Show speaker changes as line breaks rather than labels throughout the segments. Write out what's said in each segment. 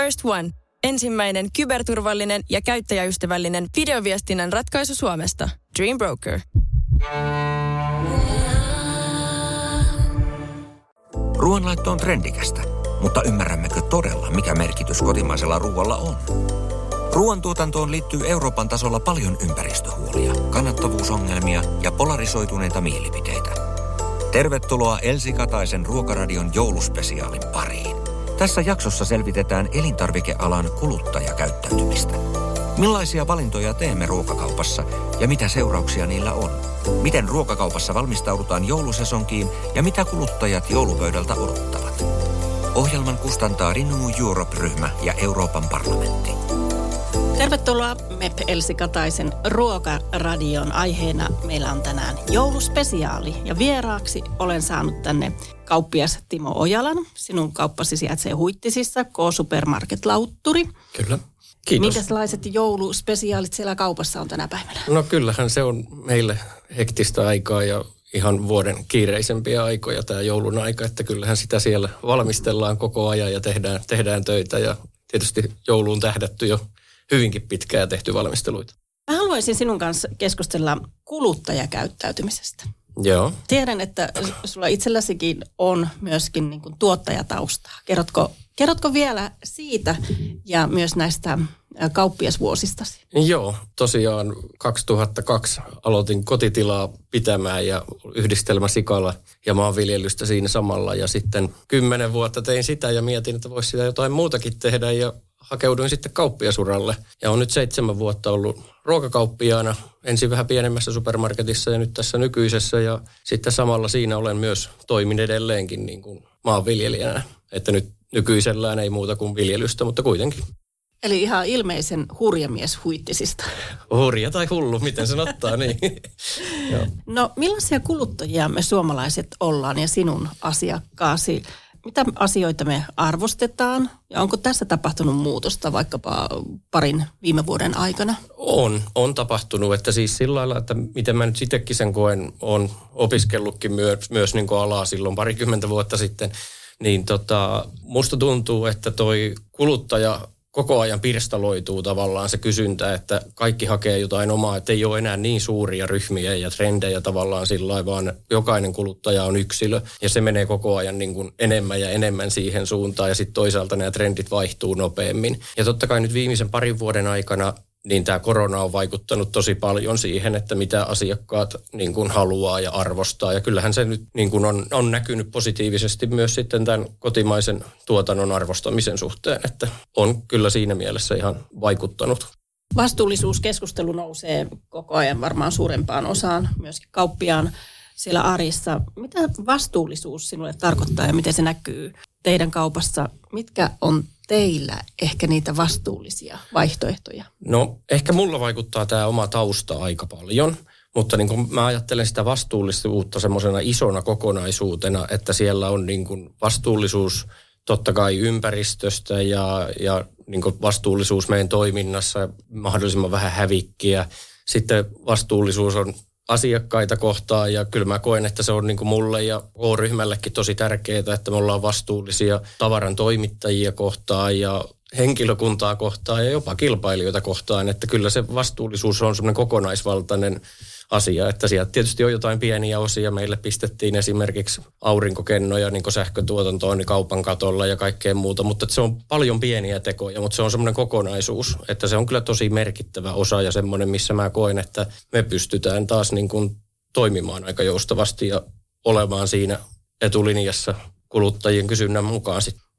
First One. Ensimmäinen kyberturvallinen ja käyttäjäystävällinen videoviestinnän ratkaisu Suomesta. Dream Broker.
Ruoanlaitto on trendikästä, mutta ymmärrämmekö todella, mikä merkitys kotimaisella ruoalla on? Ruoantuotantoon liittyy Euroopan tasolla paljon ympäristöhuolia, kannattavuusongelmia ja polarisoituneita mielipiteitä. Tervetuloa Elsi Kataisen Ruokaradion jouluspesiaalin pariin. Tässä jaksossa selvitetään elintarvikealan kuluttajakäyttäytymistä. Millaisia valintoja teemme ruokakaupassa ja mitä seurauksia niillä on? Miten ruokakaupassa valmistaudutaan joulusesonkiin ja mitä kuluttajat joulupöydältä odottavat? Ohjelman kustantaa Renew Europe-ryhmä ja Euroopan parlamentti.
Tervetuloa MEP Elsi Kataisen Ruokaradion aiheena. Meillä on tänään jouluspesiaali ja vieraaksi olen saanut tänne kauppias Timo Ojalan. Sinun kauppasi sijaitsee Huittisissa, K-Supermarket Lautturi.
Kyllä. Kiitos.
Minkälaiset jouluspesiaalit siellä kaupassa on tänä päivänä?
No kyllähän se on meille hektistä aikaa ja ihan vuoden kiireisempiä aikoja tämä joulun aika, että kyllähän sitä siellä valmistellaan koko ajan ja tehdään, tehdään töitä ja tietysti jouluun tähdätty jo hyvinkin pitkään tehty valmisteluita.
Mä haluaisin sinun kanssa keskustella kuluttajakäyttäytymisestä.
Joo.
Tiedän, että sulla itselläsikin on myöskin niin kuin tuottajataustaa. Kerrotko, kerrotko vielä siitä ja myös näistä kauppiasvuosistasi?
Joo, tosiaan 2002 aloitin kotitilaa pitämään ja yhdistelmä sikalla ja maanviljelystä siinä samalla. Ja sitten kymmenen vuotta tein sitä ja mietin, että voisi sitä jotain muutakin tehdä ja hakeuduin sitten kauppiasuralle. Ja on nyt seitsemän vuotta ollut ruokakauppiaana, ensin vähän pienemmässä supermarketissa ja nyt tässä nykyisessä. Ja sitten samalla siinä olen myös toimin edelleenkin niin kuin maanviljelijänä. Että nyt nykyisellään ei muuta kuin viljelystä, mutta kuitenkin.
Eli ihan ilmeisen hurja mies huittisista.
Hurja tai hullu, miten sen ottaa, niin.
no millaisia kuluttajia me suomalaiset ollaan ja sinun asiakkaasi? Mitä asioita me arvostetaan ja onko tässä tapahtunut muutosta vaikkapa parin viime vuoden aikana?
On, on tapahtunut. Että siis sillä lailla, että miten mä nyt itsekin sen koen, on opiskellutkin myös, myös niin alaa silloin parikymmentä vuotta sitten, niin tota, musta tuntuu, että toi kuluttaja koko ajan pirstaloituu tavallaan se kysyntä, että kaikki hakee jotain omaa, että ei ole enää niin suuria ryhmiä ja trendejä tavallaan sillä vaan jokainen kuluttaja on yksilö ja se menee koko ajan niin kuin enemmän ja enemmän siihen suuntaan ja sitten toisaalta nämä trendit vaihtuu nopeammin. Ja totta kai nyt viimeisen parin vuoden aikana niin tämä korona on vaikuttanut tosi paljon siihen, että mitä asiakkaat niin kuin haluaa ja arvostaa. Ja kyllähän se nyt niin kuin on, on näkynyt positiivisesti myös sitten tämän kotimaisen tuotannon arvostamisen suhteen, että on kyllä siinä mielessä ihan vaikuttanut.
Vastuullisuuskeskustelu nousee koko ajan varmaan suurempaan osaan myöskin kauppiaan siellä arissa. Mitä vastuullisuus sinulle tarkoittaa ja miten se näkyy teidän kaupassa? Mitkä on teillä ehkä niitä vastuullisia vaihtoehtoja?
No ehkä mulla vaikuttaa tämä oma tausta aika paljon. Mutta niin kuin mä ajattelen sitä vastuullisuutta semmoisena isona kokonaisuutena, että siellä on niin kuin vastuullisuus totta kai ympäristöstä ja, ja niin vastuullisuus meidän toiminnassa, mahdollisimman vähän hävikkiä. Sitten vastuullisuus on asiakkaita kohtaan ja kyllä mä koen, että se on niin kuin mulle ja K-ryhmällekin tosi tärkeää, että me ollaan vastuullisia tavaran toimittajia kohtaan ja henkilökuntaa kohtaan ja jopa kilpailijoita kohtaan, että kyllä se vastuullisuus on semmoinen kokonaisvaltainen asia, että sieltä tietysti on jotain pieniä osia. Meille pistettiin esimerkiksi aurinkokennoja niin sähkötuotantoon niin kaupan katolla ja kaikkea muuta, mutta se on paljon pieniä tekoja, mutta se on semmoinen kokonaisuus, että se on kyllä tosi merkittävä osa ja semmoinen, missä mä koen, että me pystytään taas niin kuin toimimaan aika joustavasti ja olemaan siinä etulinjassa kuluttajien kysynnän mukaan sitten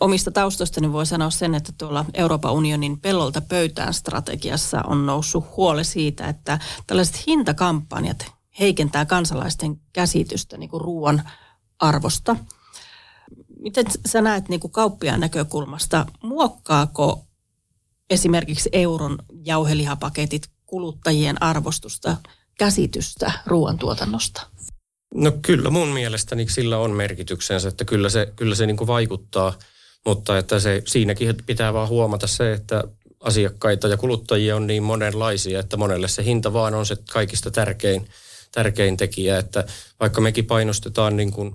omista taustastani voi sanoa sen, että tuolla Euroopan unionin pellolta pöytään strategiassa on noussut huoli siitä, että tällaiset hintakampanjat heikentää kansalaisten käsitystä niin kuin ruoan arvosta. Miten sä näet niin kuin kauppiaan näkökulmasta, muokkaako esimerkiksi euron jauhelihapaketit kuluttajien arvostusta, käsitystä ruoantuotannosta?
No kyllä mun mielestäni sillä on merkityksensä, että kyllä se, kyllä se niin kuin vaikuttaa, mutta että se, siinäkin pitää vaan huomata se, että asiakkaita ja kuluttajia on niin monenlaisia, että monelle se hinta vaan on se kaikista tärkein, tärkein tekijä, että vaikka mekin painostetaan niin kuin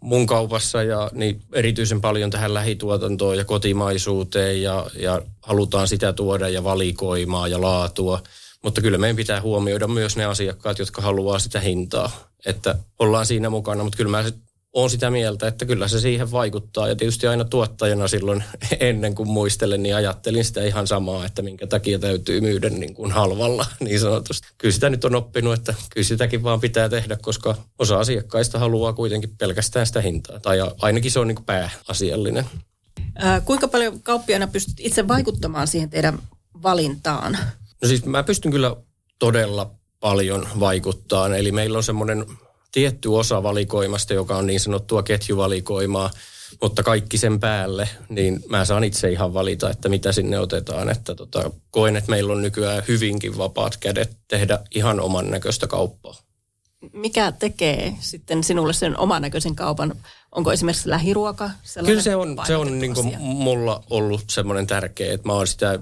mun kaupassa ja niin erityisen paljon tähän lähituotantoon ja kotimaisuuteen ja, ja halutaan sitä tuoda ja valikoimaa ja laatua. Mutta kyllä meidän pitää huomioida myös ne asiakkaat, jotka haluaa sitä hintaa, että ollaan siinä mukana. Mutta kyllä mä olen sitä mieltä, että kyllä se siihen vaikuttaa. Ja tietysti aina tuottajana silloin ennen kuin muistelen, niin ajattelin sitä ihan samaa, että minkä takia täytyy myydä niin kuin halvalla niin sanotusti. Kyllä sitä nyt on oppinut, että kyllä sitäkin vaan pitää tehdä, koska osa asiakkaista haluaa kuitenkin pelkästään sitä hintaa. Tai ainakin se on niin kuin pääasiallinen.
Ää, kuinka paljon kauppiaana pystyt itse vaikuttamaan siihen teidän valintaan?
No siis mä pystyn kyllä todella paljon vaikuttaa. Eli meillä on semmoinen tietty osa valikoimasta, joka on niin sanottua ketjuvalikoimaa, mutta kaikki sen päälle, niin mä saan itse ihan valita, että mitä sinne otetaan. Että tota, koen, että meillä on nykyään hyvinkin vapaat kädet tehdä ihan oman näköistä kauppaa.
Mikä tekee sitten sinulle sen oman näköisen kaupan? Onko esimerkiksi lähiruoka?
Kyllä se on, se on niin mulla ollut semmoinen tärkeä, että mä oon sitä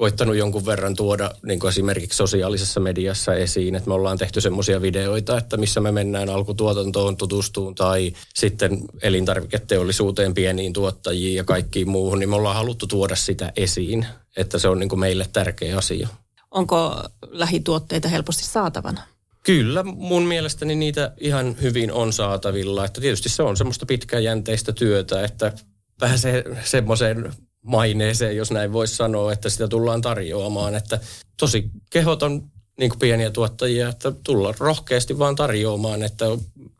koittanut jonkun verran tuoda niin kuin esimerkiksi sosiaalisessa mediassa esiin, että me ollaan tehty semmoisia videoita, että missä me mennään alkutuotantoon tutustuun tai sitten elintarviketeollisuuteen pieniin tuottajiin ja kaikkiin muuhun, niin me ollaan haluttu tuoda sitä esiin, että se on niin kuin meille tärkeä asia.
Onko lähituotteita helposti saatavana?
Kyllä, mun mielestäni niitä ihan hyvin on saatavilla. Että tietysti se on semmoista pitkäjänteistä työtä, että pääsee semmoiseen maineeseen, jos näin voisi sanoa, että sitä tullaan tarjoamaan. Että tosi kehoton niin kuin pieniä tuottajia, että tullaan rohkeasti vaan tarjoamaan, että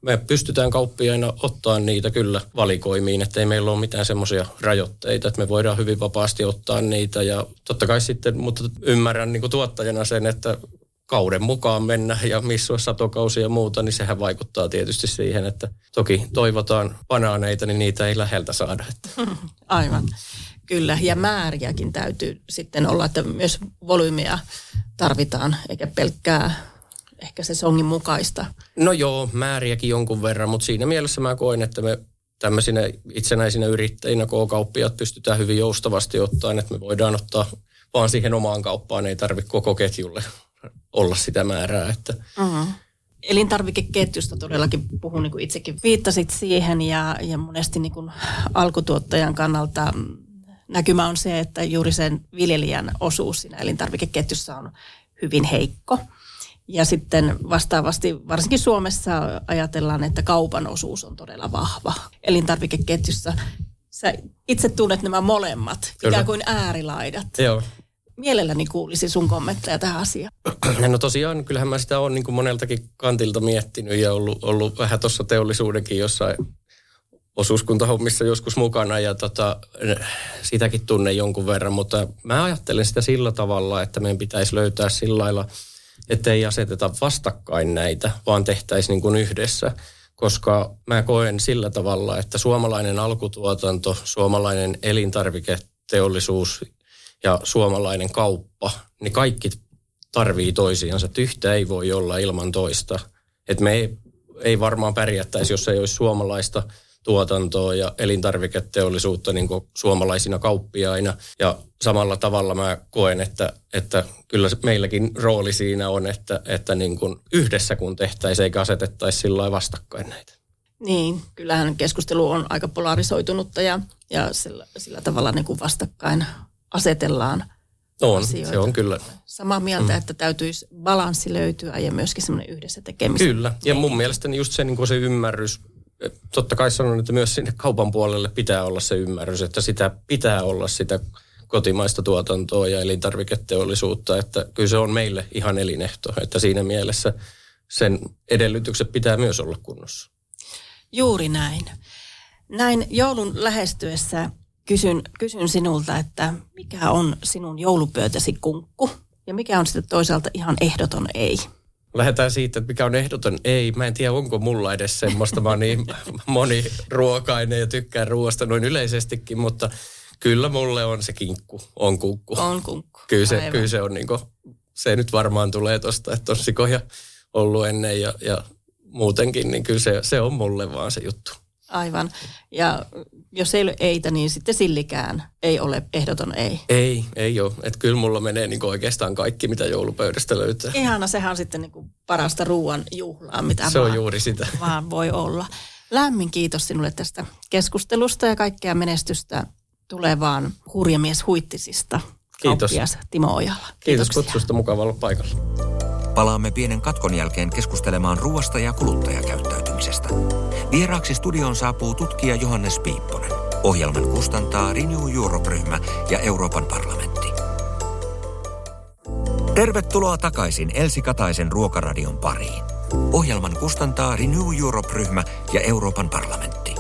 me pystytään kauppiaina ottaa niitä kyllä valikoimiin, että ei meillä ole mitään semmoisia rajoitteita, että me voidaan hyvin vapaasti ottaa niitä ja totta kai sitten, mutta ymmärrän niin kuin tuottajana sen, että kauden mukaan mennä ja missä on satokausi ja muuta, niin sehän vaikuttaa tietysti siihen, että toki toivotaan banaaneita, niin niitä ei läheltä saada.
Aivan. Kyllä, ja määriäkin täytyy sitten olla, että myös volyymiä tarvitaan, eikä pelkkää ehkä se songin mukaista.
No joo, määriäkin jonkun verran, mutta siinä mielessä mä koen, että me tämmöisinä itsenäisinä yrittäjinä, K-kauppiat pystytään hyvin joustavasti ottaen, että me voidaan ottaa vaan siihen omaan kauppaan, ei tarvitse koko ketjulle olla sitä määrää. Että.
Uh-huh. Elintarvikeketjusta todellakin puhun, niin kuin itsekin viittasit siihen ja, ja monesti niin kuin alkutuottajan kannalta näkymä on se, että juuri sen viljelijän osuus siinä elintarvikeketjussa on hyvin heikko. Ja sitten vastaavasti, varsinkin Suomessa ajatellaan, että kaupan osuus on todella vahva elintarvikeketjussa. Sä itse tunnet nämä molemmat, Kyllä. ikään kuin äärilaidat.
Joo.
Mielelläni kuulisi sun kommentteja tähän asiaan.
No tosiaan, kyllähän mä sitä olen niin moneltakin kantilta miettinyt ja ollut, ollut vähän tuossa teollisuudenkin jossain osuuskuntahommissa joskus mukana ja tota, sitäkin tunne jonkun verran, mutta mä ajattelen sitä sillä tavalla, että meidän pitäisi löytää sillä lailla, että ei aseteta vastakkain näitä, vaan tehtäisiin niin kuin yhdessä. Koska mä koen sillä tavalla, että suomalainen alkutuotanto, suomalainen elintarviketeollisuus ja suomalainen kauppa, niin kaikki tarvii toisiansa. Että yhtä ei voi olla ilman toista. Että me ei, ei varmaan pärjättäisi, jos ei olisi suomalaista – tuotantoa ja elintarviketeollisuutta niin kuin suomalaisina kauppiaina. Ja samalla tavalla mä koen, että, että kyllä meilläkin rooli siinä on, että, että niin kuin yhdessä kun tehtäisiin eikä asetettaisi sillä vastakkain näitä.
Niin, kyllähän keskustelu on aika polarisoitunutta ja, ja sillä, sillä tavalla niin kuin vastakkain asetellaan
on,
asioita.
se on kyllä.
Samaa mieltä, mm. että täytyisi balanssi löytyä ja myöskin semmoinen yhdessä tekemisen.
Kyllä, ja mun mielestä just se, niin se ymmärrys totta kai sanon, että myös sinne kaupan puolelle pitää olla se ymmärrys, että sitä pitää olla sitä kotimaista tuotantoa ja elintarviketeollisuutta, että kyllä se on meille ihan elinehto, että siinä mielessä sen edellytykset pitää myös olla kunnossa.
Juuri näin. Näin joulun lähestyessä kysyn, kysyn sinulta, että mikä on sinun joulupöytäsi kunkku ja mikä on sitten toisaalta ihan ehdoton ei?
Lähdetään siitä, että mikä on ehdoton ei. Mä en tiedä, onko mulla edes semmoista. Mä oon niin moniruokainen ja tykkään ruoasta noin yleisestikin, mutta kyllä mulle on se kinkku, on kunkku.
On kunkku.
Kyllä se, kyllä se on niin kuin, se nyt varmaan tulee tosta, että on sikoja ollut ennen ja, ja muutenkin, niin kyllä se, se on mulle vaan se juttu.
Aivan. Ja jos ei ole eitä, niin sitten sillikään ei ole ehdoton ei.
Ei, ei ole. Että kyllä mulla menee niin oikeastaan kaikki, mitä joulupöydästä löytää.
Ihana, sehän on sitten niin kuin parasta ruoan juhlaa, mitä
Se
vaan,
on juuri sitä.
vaan voi olla. Lämmin kiitos sinulle tästä keskustelusta ja kaikkea menestystä tulevaan hurjamies huittisista.
Kiitos.
Kauppias Timo Ojala.
Kiitos kutsusta, mukava olla paikalla.
Palaamme pienen katkon jälkeen keskustelemaan ruoasta ja kuluttajakäyttäytymisestä. Vieraaksi studioon saapuu tutkija Johannes Piipponen. Ohjelman kustantaa Renew Europe-ryhmä ja Euroopan parlamentti. Tervetuloa takaisin Elsi Kataisen Ruokaradion pariin. Ohjelman kustantaa Renew Europe-ryhmä ja Euroopan parlamentti.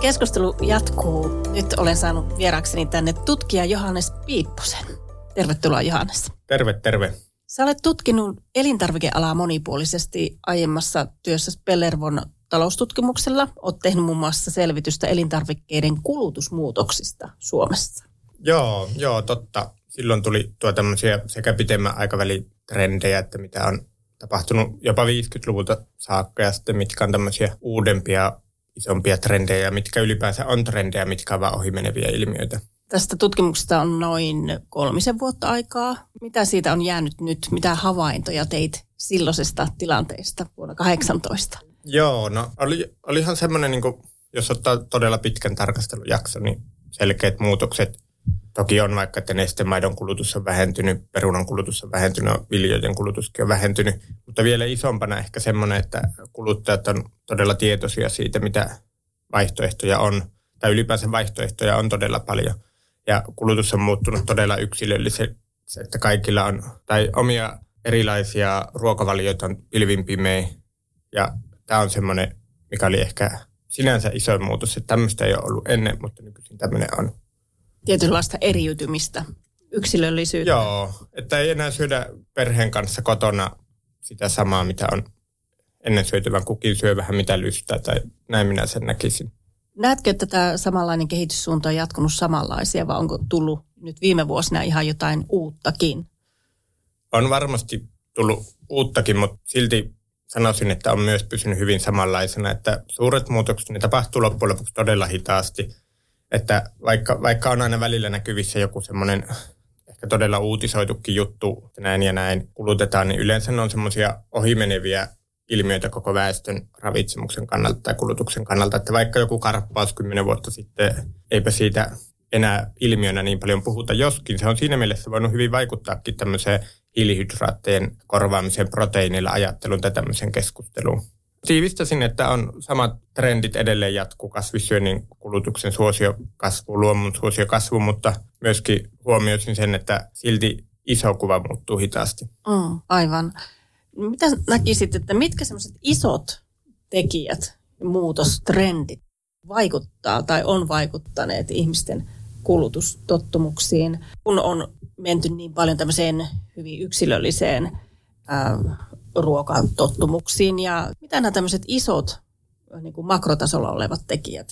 Keskustelu jatkuu. Nyt olen saanut vierakseni tänne tutkija Johannes Piipposen. Tervetuloa Johannes.
Terve, terve.
Sä olet tutkinut elintarvikealaa monipuolisesti aiemmassa työssä Pellervon taloustutkimuksella. Olet tehnyt muun muassa selvitystä elintarvikkeiden kulutusmuutoksista Suomessa.
Joo, joo, totta. Silloin tuli tuo tämmöisiä sekä pitemmän aikavälin trendejä, että mitä on tapahtunut jopa 50-luvulta saakka ja sitten mitkä on tämmöisiä uudempia, isompia trendejä mitkä ylipäänsä on trendejä, mitkä on vaan ohimeneviä ilmiöitä.
Tästä tutkimuksesta on noin kolmisen vuotta aikaa. Mitä siitä on jäänyt nyt? Mitä havaintoja teit silloisesta tilanteesta vuonna 18?
Joo, no oli, olihan semmoinen, niin kuin, jos ottaa todella pitkän tarkastelujakson, niin selkeät muutokset. Toki on vaikka, että nestemaidon kulutus on vähentynyt, perunan kulutus on vähentynyt, viljojen kulutuskin on vähentynyt. Mutta vielä isompana ehkä semmoinen, että kuluttajat on todella tietoisia siitä, mitä vaihtoehtoja on. Tai ylipäänsä vaihtoehtoja on todella paljon. Ja kulutus on muuttunut todella yksilölliseksi, että kaikilla on, tai omia erilaisia ruokavalioita on pilvin pimeä. Ja tämä on semmoinen, mikä oli ehkä sinänsä iso muutos, että tämmöistä ei ole ollut ennen, mutta nykyisin tämmöinen on.
Tietynlaista eriytymistä, yksilöllisyyttä.
Joo, että ei enää syödä perheen kanssa kotona sitä samaa, mitä on ennen syötyvän kukin syö vähän mitä lystää, tai näin minä sen näkisin.
Näetkö, että tämä samanlainen kehityssuunta on jatkunut samanlaisia vai onko tullut nyt viime vuosina ihan jotain uuttakin?
On varmasti tullut uuttakin, mutta silti sanoisin, että on myös pysynyt hyvin samanlaisena, että suuret muutokset ne tapahtuu loppujen lopuksi todella hitaasti. Että vaikka, vaikka on aina välillä näkyvissä joku semmoinen ehkä todella uutisoitukin juttu, että näin ja näin kulutetaan, niin yleensä ne on semmoisia ohimeneviä ilmiöitä koko väestön ravitsemuksen kannalta tai kulutuksen kannalta. Että vaikka joku karppaus kymmenen vuotta sitten, eipä siitä enää ilmiönä niin paljon puhuta, joskin se on siinä mielessä voinut hyvin vaikuttaakin tämmöiseen hiilihydraattien korvaamiseen proteiinilla ajattelun tai tämmöisen keskusteluun. Tiivistäisin, että on samat trendit edelleen jatkuu kasvissyönnin kulutuksen suosio kasvu, luomun suosio kasvu, mutta myöskin huomioisin sen, että silti iso kuva muuttuu hitaasti.
Mm, aivan. Mitä näkisit, että mitkä semmoiset isot tekijät, muutostrendit vaikuttaa tai on vaikuttaneet ihmisten kulutustottumuksiin, kun on menty niin paljon tämmöiseen hyvin yksilölliseen ää, ruokatottumuksiin ja mitä nämä tämmöiset isot niin kuin makrotasolla olevat tekijät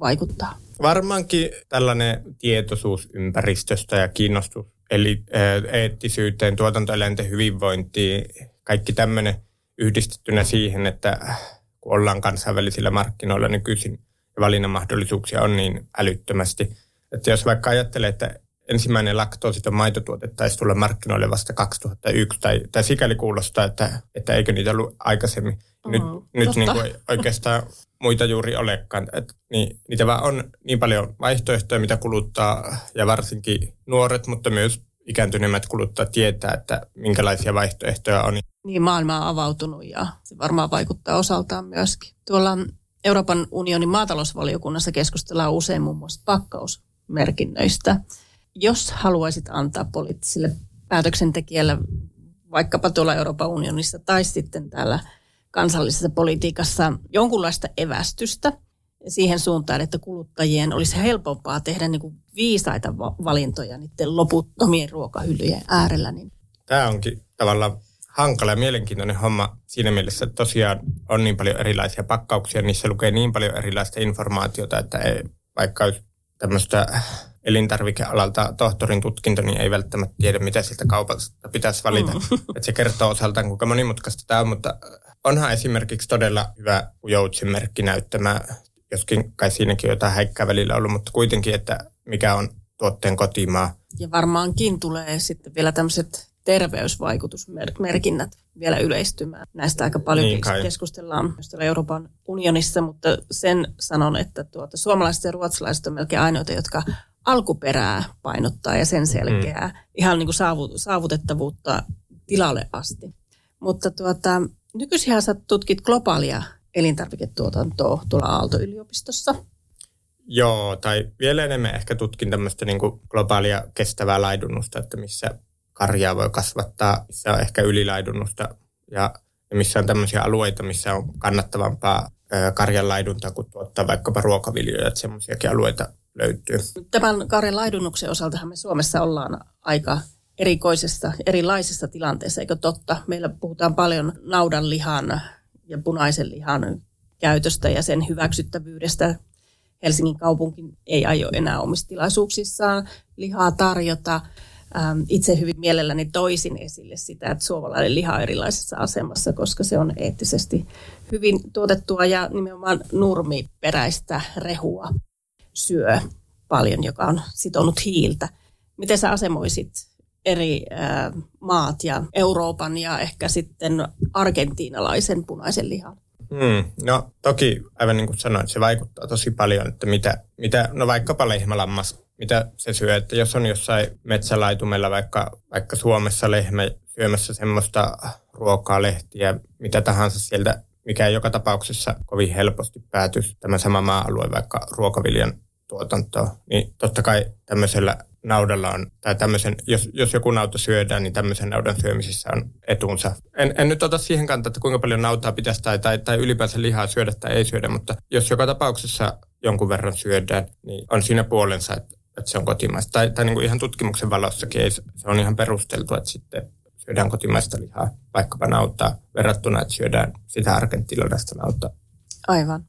vaikuttaa?
Varmaankin tällainen tietoisuus ympäristöstä ja kiinnostus eli eettisyyteen, tuotantoeläinten hyvinvointiin, kaikki tämmöinen yhdistettynä siihen, että kun ollaan kansainvälisillä markkinoilla nykyisin ja valinnan mahdollisuuksia on niin älyttömästi. Että jos vaikka ajattelee, että ensimmäinen laktoositon maitotuote taisi tulla markkinoille vasta 2001, tai, tai sikäli kuulostaa, että, että eikö niitä ollut aikaisemmin. Mm, nyt nyt niin kuin oikeastaan muita juuri olekaan. Et, niin, niitä vaan on niin paljon vaihtoehtoja, mitä kuluttaa, ja varsinkin nuoret, mutta myös ikääntyneemmät kuluttajat tietää, että minkälaisia vaihtoehtoja on.
Niin, maailma on avautunut ja se varmaan vaikuttaa osaltaan myöskin. Tuolla Euroopan unionin maatalousvaliokunnassa keskustellaan usein muun muassa pakkausmerkinnöistä. Jos haluaisit antaa poliittisille päätöksentekijälle vaikkapa tuolla Euroopan unionissa tai sitten täällä kansallisessa politiikassa jonkunlaista evästystä siihen suuntaan, että kuluttajien olisi helpompaa tehdä niin kuin viisaita valintoja niiden loputtomien ruokahyllyjen äärellä. Niin.
Tämä onkin tavallaan hankala ja mielenkiintoinen homma siinä mielessä, että tosiaan on niin paljon erilaisia pakkauksia, niissä lukee niin paljon erilaista informaatiota, että ei, vaikka tämmöistä elintarvikealalta tohtorin tutkinto, niin ei välttämättä tiedä, mitä siltä kaupasta pitäisi valita. Mm. Että se kertoo osaltaan, kuinka monimutkaista tämä on, mutta onhan esimerkiksi todella hyvä Joutsin merkki näyttämä, joskin kai siinäkin on jotain häikkää välillä ollut, mutta kuitenkin, että mikä on tuotteen kotimaa.
Ja varmaankin tulee sitten vielä tämmöiset terveysvaikutusmerkinnät vielä yleistymään. Näistä aika paljon
Niin kai.
keskustellaan myös täällä Euroopan unionissa, mutta sen sanon, että tuota, suomalaiset ja ruotsalaiset on melkein ainoita, jotka alkuperää painottaa ja sen selkeää, mm. ihan niin kuin saavutettavuutta tilalle asti. Mutta tuota, nykyisin sä tutkit globaalia elintarviketuotantoa tuolla Aalto-yliopistossa.
Joo, tai vielä enemmän ehkä tutkin tämmöistä niin kuin globaalia kestävää laidunnusta, että missä karjaa voi kasvattaa, missä on ehkä ylilaidunnusta ja, ja missä on tämmöisiä alueita, missä on kannattavampaa karjan laiduntaa kuin tuottaa vaikkapa ruokaviljoja, että semmoisiakin alueita löytyy.
Tämän karjan laidunnuksen osaltahan me Suomessa ollaan aika erikoisessa, erilaisessa tilanteessa, eikö totta? Meillä puhutaan paljon naudanlihan ja punaisen lihan käytöstä ja sen hyväksyttävyydestä. Helsingin kaupunki ei aio enää omistilaisuuksissaan lihaa tarjota. Ähm, itse hyvin mielelläni toisin esille sitä, että suomalainen liha on erilaisessa asemassa, koska se on eettisesti hyvin tuotettua ja nimenomaan nurmiperäistä rehua syö paljon, joka on sitonut hiiltä. Miten sä asemoisit eri maat ja Euroopan ja ehkä sitten argentiinalaisen punaisen lihan?
Hmm, no toki aivan niin kuin sanoin, se vaikuttaa tosi paljon, että mitä, mitä no vaikkapa lehmälammas, mitä se syö. Että jos on jossain metsälaitumella vaikka, vaikka Suomessa lehmä syömässä semmoista ruokaa, lehtiä, mitä tahansa sieltä, mikä joka tapauksessa kovin helposti päätyisi tämä sama maa-alue vaikka ruokaviljan tuotantoon, niin totta kai tämmöisellä naudalla on, tai tämmöisen, jos, jos joku nauta syödään, niin tämmöisen naudan syömisessä on etunsa. En, en nyt ota siihen kantaa, että kuinka paljon nautaa pitäisi tai, tai, tai ylipäänsä lihaa syödä tai ei syödä, mutta jos joka tapauksessa jonkun verran syödään, niin on siinä puolensa, että, että se on kotimaista. Tai, tai niin kuin ihan tutkimuksen valossakin ei, se on ihan perusteltu, että sitten syödään kotimaista lihaa, vaikkapa nautaa, verrattuna, että syödään sitä argentilaista nautaa.
Aivan.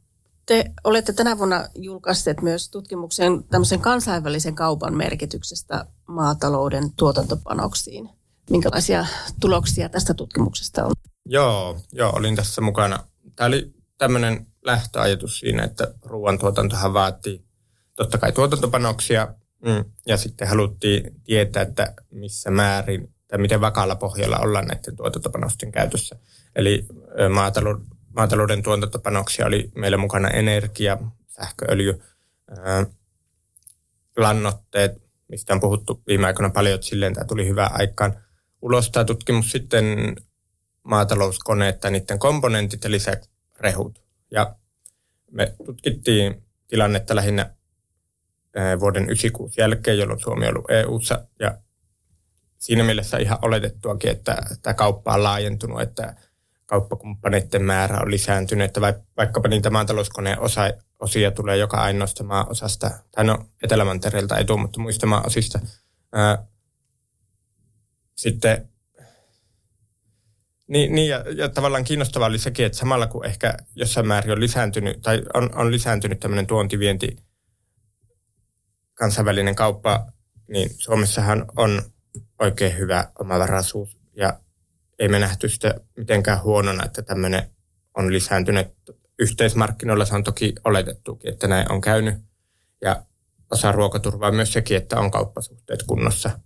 Te olette tänä vuonna julkaisseet myös tutkimuksen tämmöisen kansainvälisen kaupan merkityksestä maatalouden tuotantopanoksiin. Minkälaisia tuloksia tästä tutkimuksesta on?
Joo, joo olin tässä mukana. Tämä oli tämmöinen lähtöajatus siinä, että ruoantuotantohan vaatii totta kai tuotantopanoksia, mm, ja sitten haluttiin tietää, että missä määrin tai miten vakaalla pohjalla ollaan näiden tuotantopanosten käytössä. Eli maatalous maatalouden tuotantopanoksia oli meillä mukana energia, sähkööljy, lannotteet, mistä on puhuttu viime aikoina paljon, että silleen tämä tuli hyvää aikaan. Ulos tämä tutkimus sitten maatalouskoneet tai niiden komponentit ja lisäksi rehut. Ja me tutkittiin tilannetta lähinnä vuoden 96 jälkeen, jolloin Suomi on ollut EU-ssa ja siinä mielessä ihan oletettuakin, että tämä kauppa on laajentunut, että kauppakumppaneiden määrä on lisääntynyt, että vaikkapa niitä maatalouskoneen osa, osia tulee joka ainoasta maa-osasta, tai no Etelämantereelta ei tule, mutta muista maa-osista. Sitten niin, niin ja, ja tavallaan kiinnostavaa oli sekin, että samalla kun ehkä jossain määrin on lisääntynyt, tai on, on lisääntynyt tämmöinen tuontivienti, kansainvälinen kauppa, niin Suomessahan on oikein hyvä omavaraisuus ja ei me nähty sitä mitenkään huonona, että tämmöinen on lisääntynyt. Yhteismarkkinoilla se on toki oletettukin, että näin on käynyt. Ja osa ruokaturvaa myös sekin, että on kauppasuhteet kunnossa.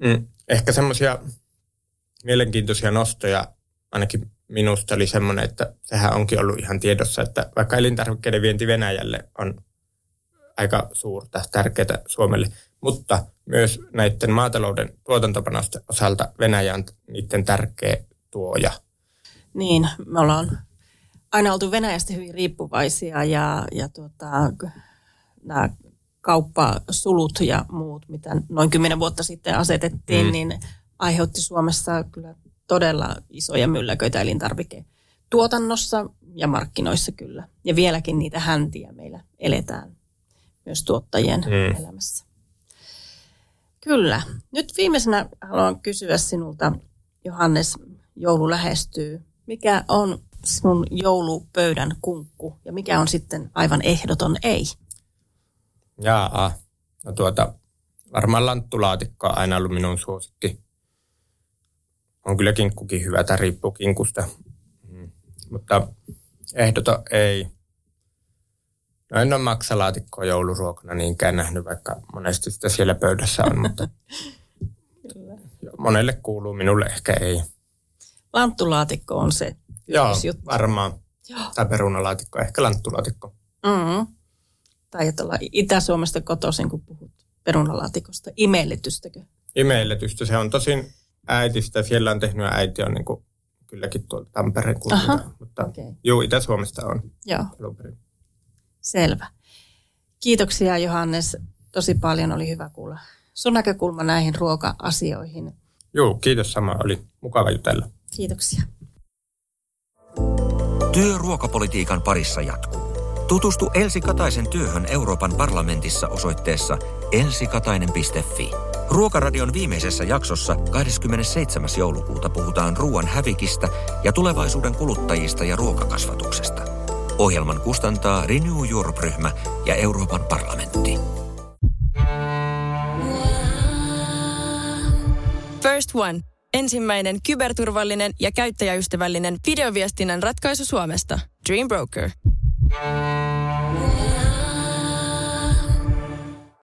Mm. Ehkä semmoisia mielenkiintoisia nostoja ainakin minusta oli semmoinen, että sehän onkin ollut ihan tiedossa, että vaikka elintarvikkeiden vienti Venäjälle on aika suurta, tärkeää Suomelle, mutta myös näiden maatalouden tuotantopanosten osalta Venäjä on niiden tärkeä tuoja.
Niin, me ollaan aina oltu Venäjästä hyvin riippuvaisia ja, ja tuota, nämä kauppasulut ja muut, mitä noin kymmenen vuotta sitten asetettiin, mm. niin aiheutti Suomessa kyllä todella isoja mylläköitä elintarviketuotannossa ja markkinoissa kyllä. Ja vieläkin niitä häntiä meillä eletään myös tuottajien mm. elämässä. Kyllä. Nyt viimeisenä haluan kysyä sinulta, Johannes, joulu lähestyy. Mikä on sinun joulupöydän kunkku ja mikä on sitten aivan ehdoton ei?
Jaa, no tuota, varmaan lanttulaatikko on aina ollut minun suosikki. On kyllä kinkkukin hyvä, tämä riippuu kinkusta. Mm. Mutta ehdoton ei. No en ole maksalaatikkoa jouluruokana niinkään nähnyt, vaikka monesti sitä siellä pöydässä on, mutta monelle kuuluu, minulle ehkä ei.
Lanttulaatikko on se
Joo,
ykkösjuttu.
varmaan.
Joo.
Tai perunalaatikko, ehkä lanttulaatikko.
Mm-hmm. Taidat olla Itä-Suomesta kotoisin, kun puhut perunalaatikosta. Imellytystäkö?
Imeilletystä, se on tosin äitistä. Siellä on tehnyt äiti on niin kuin, kylläkin tuolta Tampereen.
Aha,
Mutta
okei.
juu, Itä-Suomesta on
Joo. Selvä. Kiitoksia Johannes. Tosi paljon oli hyvä kuulla sun näkökulma näihin ruoka-asioihin.
Juu, kiitos sama. Oli mukava jutella.
Kiitoksia.
Työ ruokapolitiikan parissa jatkuu. Tutustu Elsi Kataisen työhön Euroopan parlamentissa osoitteessa elsikatainen.fi. Ruokaradion viimeisessä jaksossa 27. joulukuuta puhutaan ruoan hävikistä ja tulevaisuuden kuluttajista ja ruokakasvatuksesta. Ohjelman kustantaa Renew Europe-ryhmä ja Euroopan parlamentti.
First One. Ensimmäinen kyberturvallinen ja käyttäjäystävällinen videoviestinnän ratkaisu Suomesta. Dream Broker.